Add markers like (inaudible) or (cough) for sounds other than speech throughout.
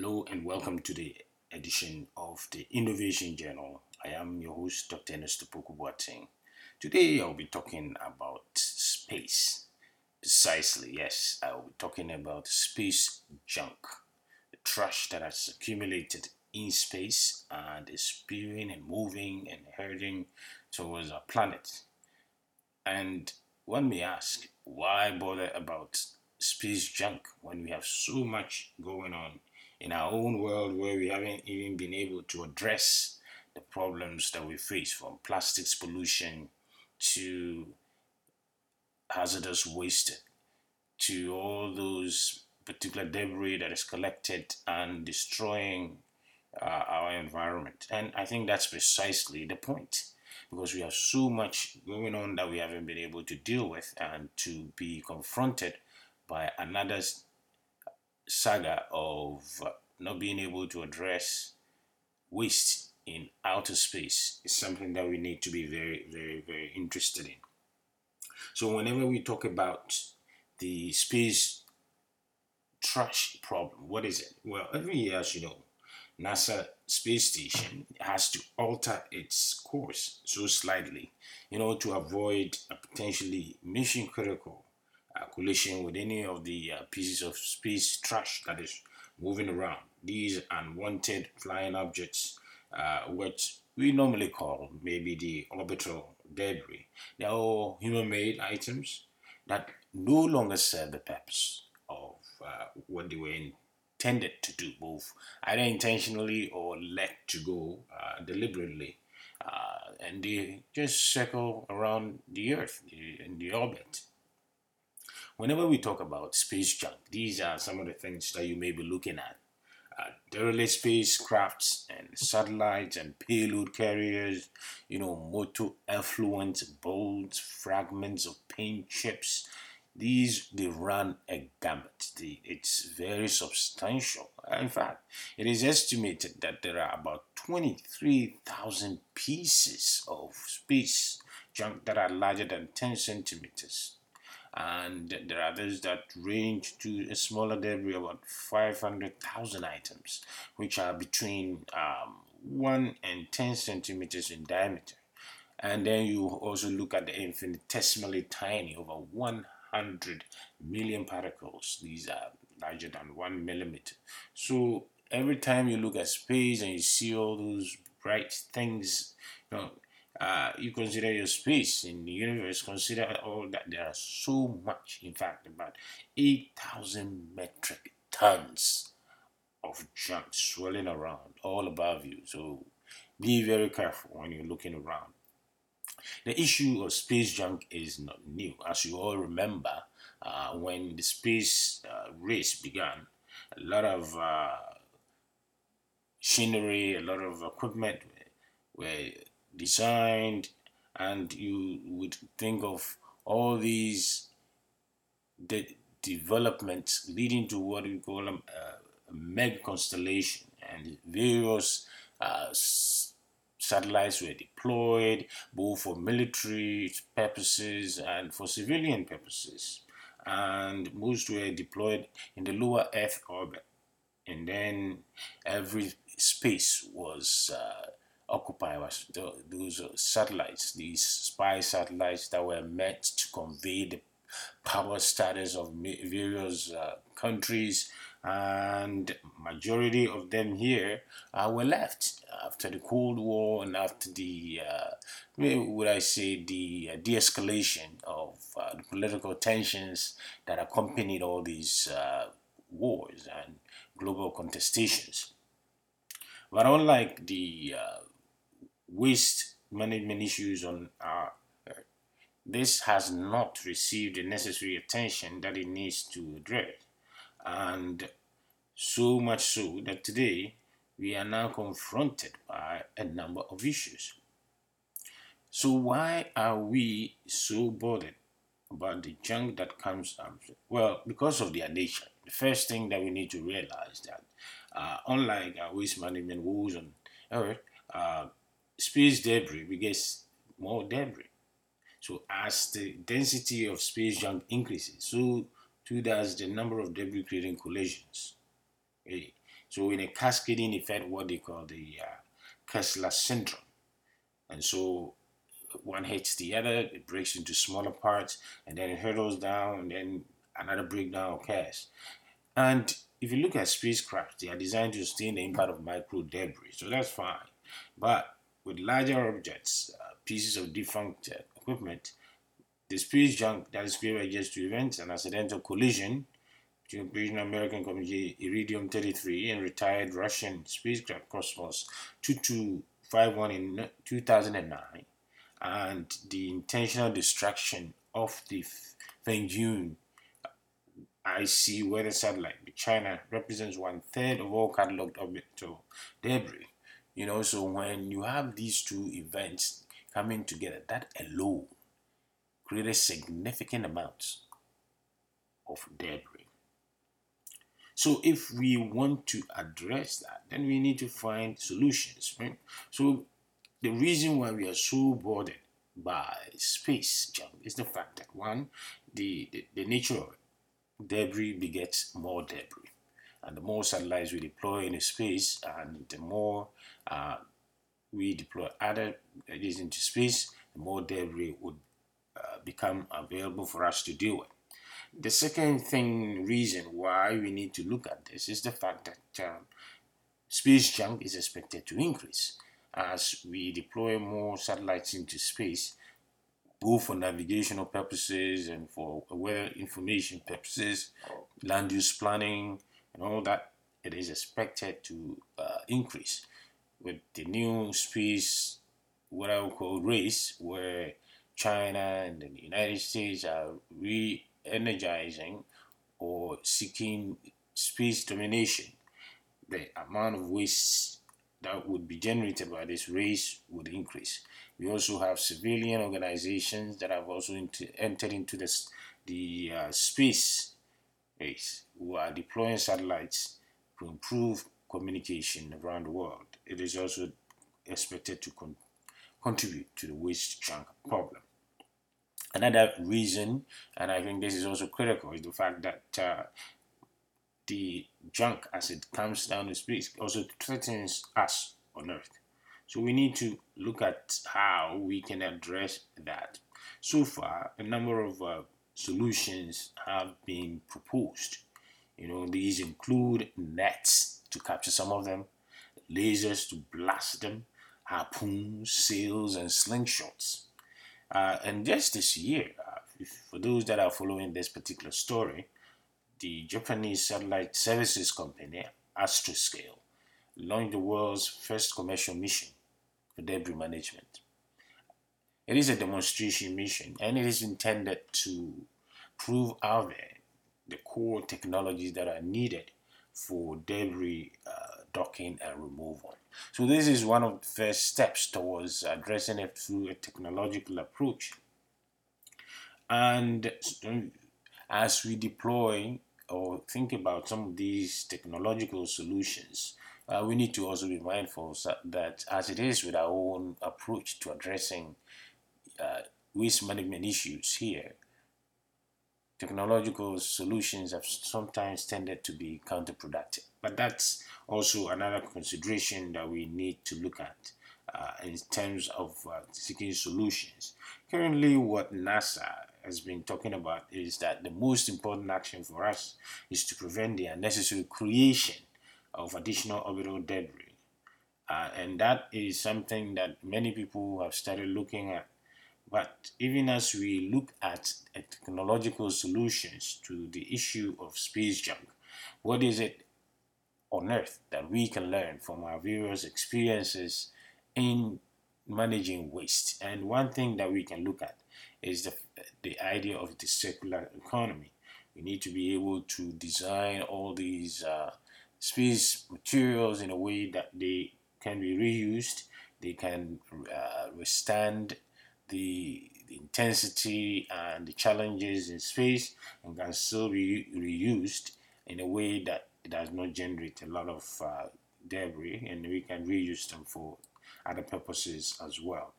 Hello and welcome to the edition of the Innovation Journal. I am your host, Dr. Ernest Boateng. Today I'll be talking about space. Precisely, yes, I will be talking about space junk, the trash that has accumulated in space and is spewing and moving and heading towards our planet. And one may ask, why bother about space junk when we have so much going on in our own world where we haven't even been able to address the problems that we face from plastics pollution to hazardous waste to all those particular debris that is collected and destroying uh, our environment. And I think that's precisely the point because we have so much going on that we haven't been able to deal with and to be confronted by another saga of not being able to address waste in outer space is something that we need to be very, very, very interested in. So, whenever we talk about the space trash problem, what is it? Well, every year, as you know, NASA space station has to alter its course so slightly in order to avoid a potentially mission critical collision with any of the uh, pieces of space trash that is moving around. These unwanted flying objects, uh, which we normally call maybe the orbital debris, they are all human made items that no longer serve the purpose of uh, what they were intended to do, both either intentionally or let to go uh, deliberately. Uh, and they just circle around the Earth in the orbit whenever we talk about space junk, these are some of the things that you may be looking at. Uh, derelict spacecrafts and satellites and payload carriers, you know, motor effluent, bolts, fragments of paint chips. These they run a gamut. it's very substantial. In fact, it is estimated that there are about 23,000 pieces of space junk that are larger than 10 centimeters and there are others that range to a smaller debris about 500,000 items which are between um, 1 and 10 centimeters in diameter. And then you also look at the infinitesimally tiny over 100 million particles. These are larger than 1 millimeter. So every time you look at space and you see all those bright things you know uh, you consider your space in the universe, consider all that there are so much, in fact, about 8,000 metric tons of junk swirling around all above you. So be very careful when you're looking around. The issue of space junk is not new. As you all remember, uh, when the space uh, race began, a lot of uh, machinery, a lot of equipment were designed and you would think of all these de- developments leading to what we call a, a mega constellation and various uh, satellites were deployed both for military purposes and for civilian purposes. And most were deployed in the lower earth orbit. And then every space was uh, Occupy was those satellites, these spy satellites that were meant to convey the power status of various uh, countries and majority of them here uh, were left after the Cold War and after the, uh, would I say, the uh, de-escalation of uh, the political tensions that accompanied all these uh, wars and global contestations. But unlike the uh, waste management issues on our earth. This has not received the necessary attention that it needs to address. And so much so that today we are now confronted by a number of issues. So, why are we so bothered about the junk that comes out? Well, because of their nature. The first thing that we need to realize that, uh, unlike our waste management rules on Earth, uh, space debris, we get more debris. So as the density of space junk increases, so too does the number of debris creating collisions. Okay. So in a cascading effect, what they call the uh, Kessler syndrome. And so one hits the other, it breaks into smaller parts, and then it hurtles down, and then another breakdown occurs. And if you look at spacecraft, they are designed to sustain the impact of micro debris, so that's fine. But with larger objects, uh, pieces of defunct uh, equipment, the space junk that is created just to prevent an accidental collision between British American company Iridium 33 and retired Russian spacecraft Cosmos 2251 in 2009 and the intentional destruction of the Fengyun IC weather satellite with China represents one third of all cataloged orbital debris. You know, so when you have these two events coming together, that alone created significant amounts of debris. So if we want to address that, then we need to find solutions, right? So the reason why we are so bothered by space junk is the fact that one, the, the, the nature of it, debris begets more debris. And the more satellites we deploy in space and the more uh, we deploy other ideas into space, the more debris would uh, become available for us to deal with. The second thing, reason why we need to look at this is the fact that um, space junk is expected to increase as we deploy more satellites into space, both for navigational purposes and for weather information purposes, land use planning, and all that. It is expected to uh, increase with the new space, what I would call race, where China and the United States are re energizing or seeking space domination. The amount of waste that would be generated by this race would increase. We also have civilian organizations that have also entered into this, the uh, space race who are deploying satellites to improve communication around the world. It is also expected to con- contribute to the waste junk problem. Another reason, and I think this is also critical, is the fact that uh, the junk as it comes down the space also threatens us on Earth. So we need to look at how we can address that. So far, a number of uh, solutions have been proposed. You know, these include nets to capture some of them, lasers to blast them, harpoons, sails, and slingshots. Uh, and just this year, uh, if, for those that are following this particular story, the Japanese satellite services company, Astroscale, launched the world's first commercial mission for debris management. It is a demonstration mission and it is intended to prove out there the core technologies that are needed for debris uh, docking and removal. So, this is one of the first steps towards addressing it through a technological approach. And as we deploy or think about some of these technological solutions, uh, we need to also be mindful that as it is with our own approach to addressing uh, waste management issues here, technological solutions have sometimes tended to be counterproductive. But that's also another consideration that we need to look at uh, in terms of uh, seeking solutions. Currently, what NASA has been talking about is that the most important action for us is to prevent the unnecessary creation of additional orbital debris. Uh, and that is something that many people have started looking at. But even as we look at technological solutions to the issue of space junk, what is it on Earth that we can learn from our various experiences in managing waste? And one thing that we can look at is the, the idea of the circular economy. We need to be able to design all these uh, space materials in a way that they can be reused, they can uh, withstand the, the, intensity and the challenges in space, and can still be reused in a way that does not generate a lot of uh, debris, and we can reuse them for other purposes as well.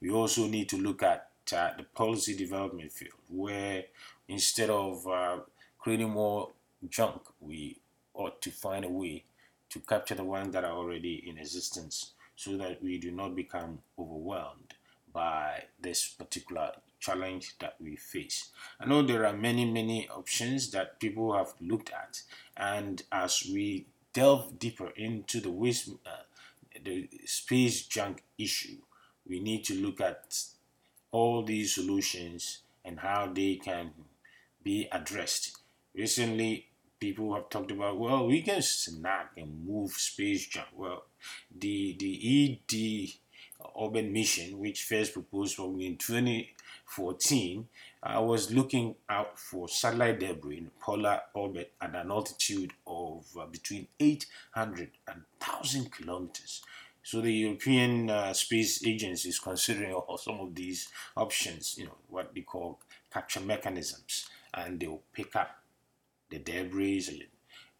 We also need to look at uh, the policy development field, where instead of uh, creating more junk, we ought to find a way to capture the ones that are already in existence so that we do not become overwhelmed by this particular challenge that we face. I know there are many, many options that people have looked at, and as we delve deeper into the waste, uh, the space junk issue, we need to look at all these solutions and how they can be addressed. Recently, people have talked about well, we can snag and move space junk. Well, the the e.Deorbit mission, which first proposed in 2014, I was looking out for satellite debris in polar orbit at an altitude of uh, between 800 and 1,000 kilometers. So the European uh, Space Agency is considering (laughs) some of these options, you know, what they call capture mechanisms, and they'll pick up the debris,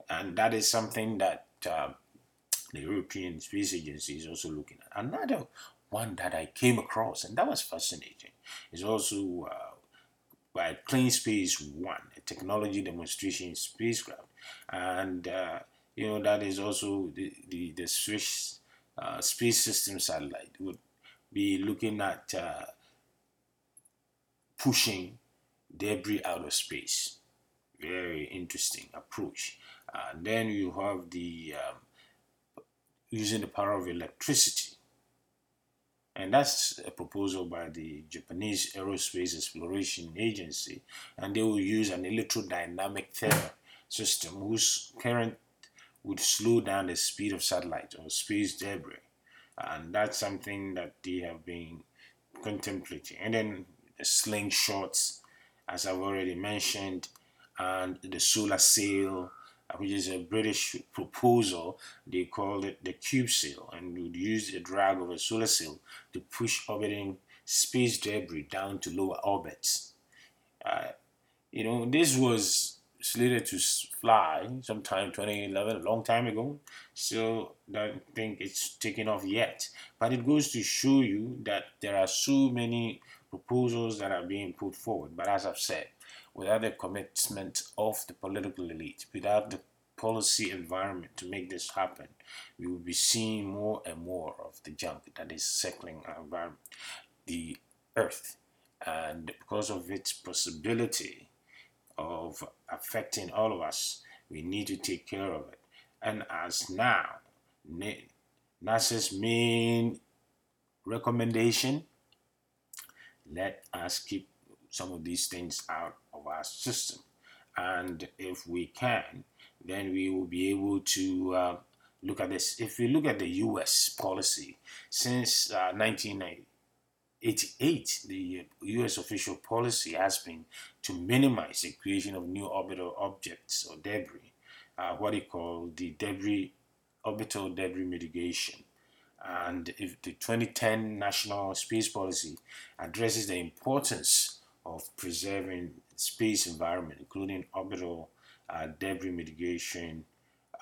and that is something that uh, the European Space Agency is also looking at. Another one that I came across, and that was fascinating, is also uh, by Clean Space One, a technology demonstration spacecraft, and uh, you know that is also the the, the Swiss uh, space system satellite would be looking at uh, pushing debris out of space. Very interesting approach. And then you have the um, using the power of electricity. And that's a proposal by the Japanese Aerospace Exploration Agency. And they will use an electrodynamic tether system whose current would slow down the speed of satellites or space debris. And that's something that they have been contemplating. And then the slingshots, as I've already mentioned, and the solar sail, which is a British proposal. They called it the CubeSail and would use the drag of a solar sail to push orbiting space debris down to lower orbits. Uh, you know, this was slated to fly sometime 2011, a long time ago. So don't think it's taken off yet. But it goes to show you that there are so many proposals that are being put forward. But as I've said, without the commitment of the political elite, without the policy environment to make this happen, we will be seeing more and more of the junk that is circling our environment, the earth. And because of its possibility of affecting all of us, we need to take care of it. And as now, NASA's main recommendation, let us keep some of these things out of our system. And if we can, then we will be able to uh, look at this. If we look at the US policy, since uh, 1990, 88, the US official policy has been to minimize the creation of new orbital objects or debris, uh, what they call the debris orbital debris mitigation. And if the 2010 National Space Policy addresses the importance of preserving space environment, including orbital uh, debris mitigation,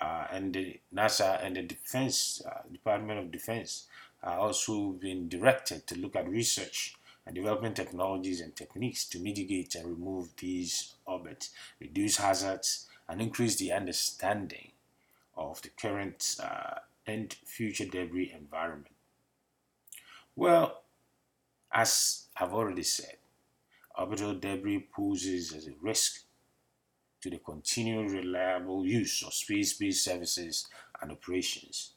uh, and the NASA and the Defense uh, Department of Defense are also being directed to look at research and development technologies and techniques to mitigate and remove these orbits, reduce hazards, and increase the understanding of the current uh, and future debris environment. Well, as I've already said, orbital debris poses as a risk to the continued reliable use of space-based services and operations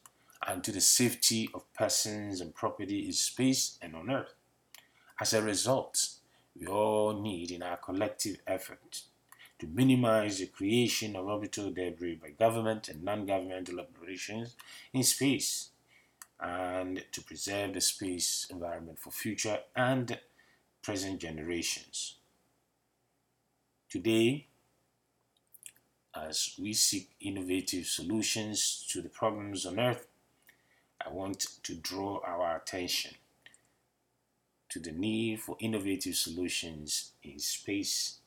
and to the safety of persons and property in space and on Earth. As a result, we all need in our collective effort to minimize the creation of orbital debris by government and non-governmental operations in space and to preserve the space environment for future and present generations. Today, as we seek innovative solutions to the problems on Earth, I want to draw our attention to the need for innovative solutions in space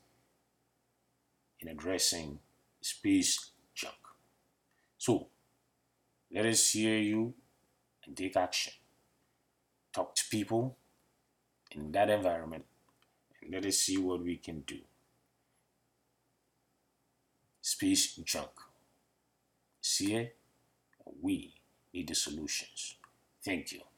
in addressing space junk. So, let us hear you and take action. Talk to people in that environment and let us see what we can do. Space junk. here. We need the solutions. Thank you.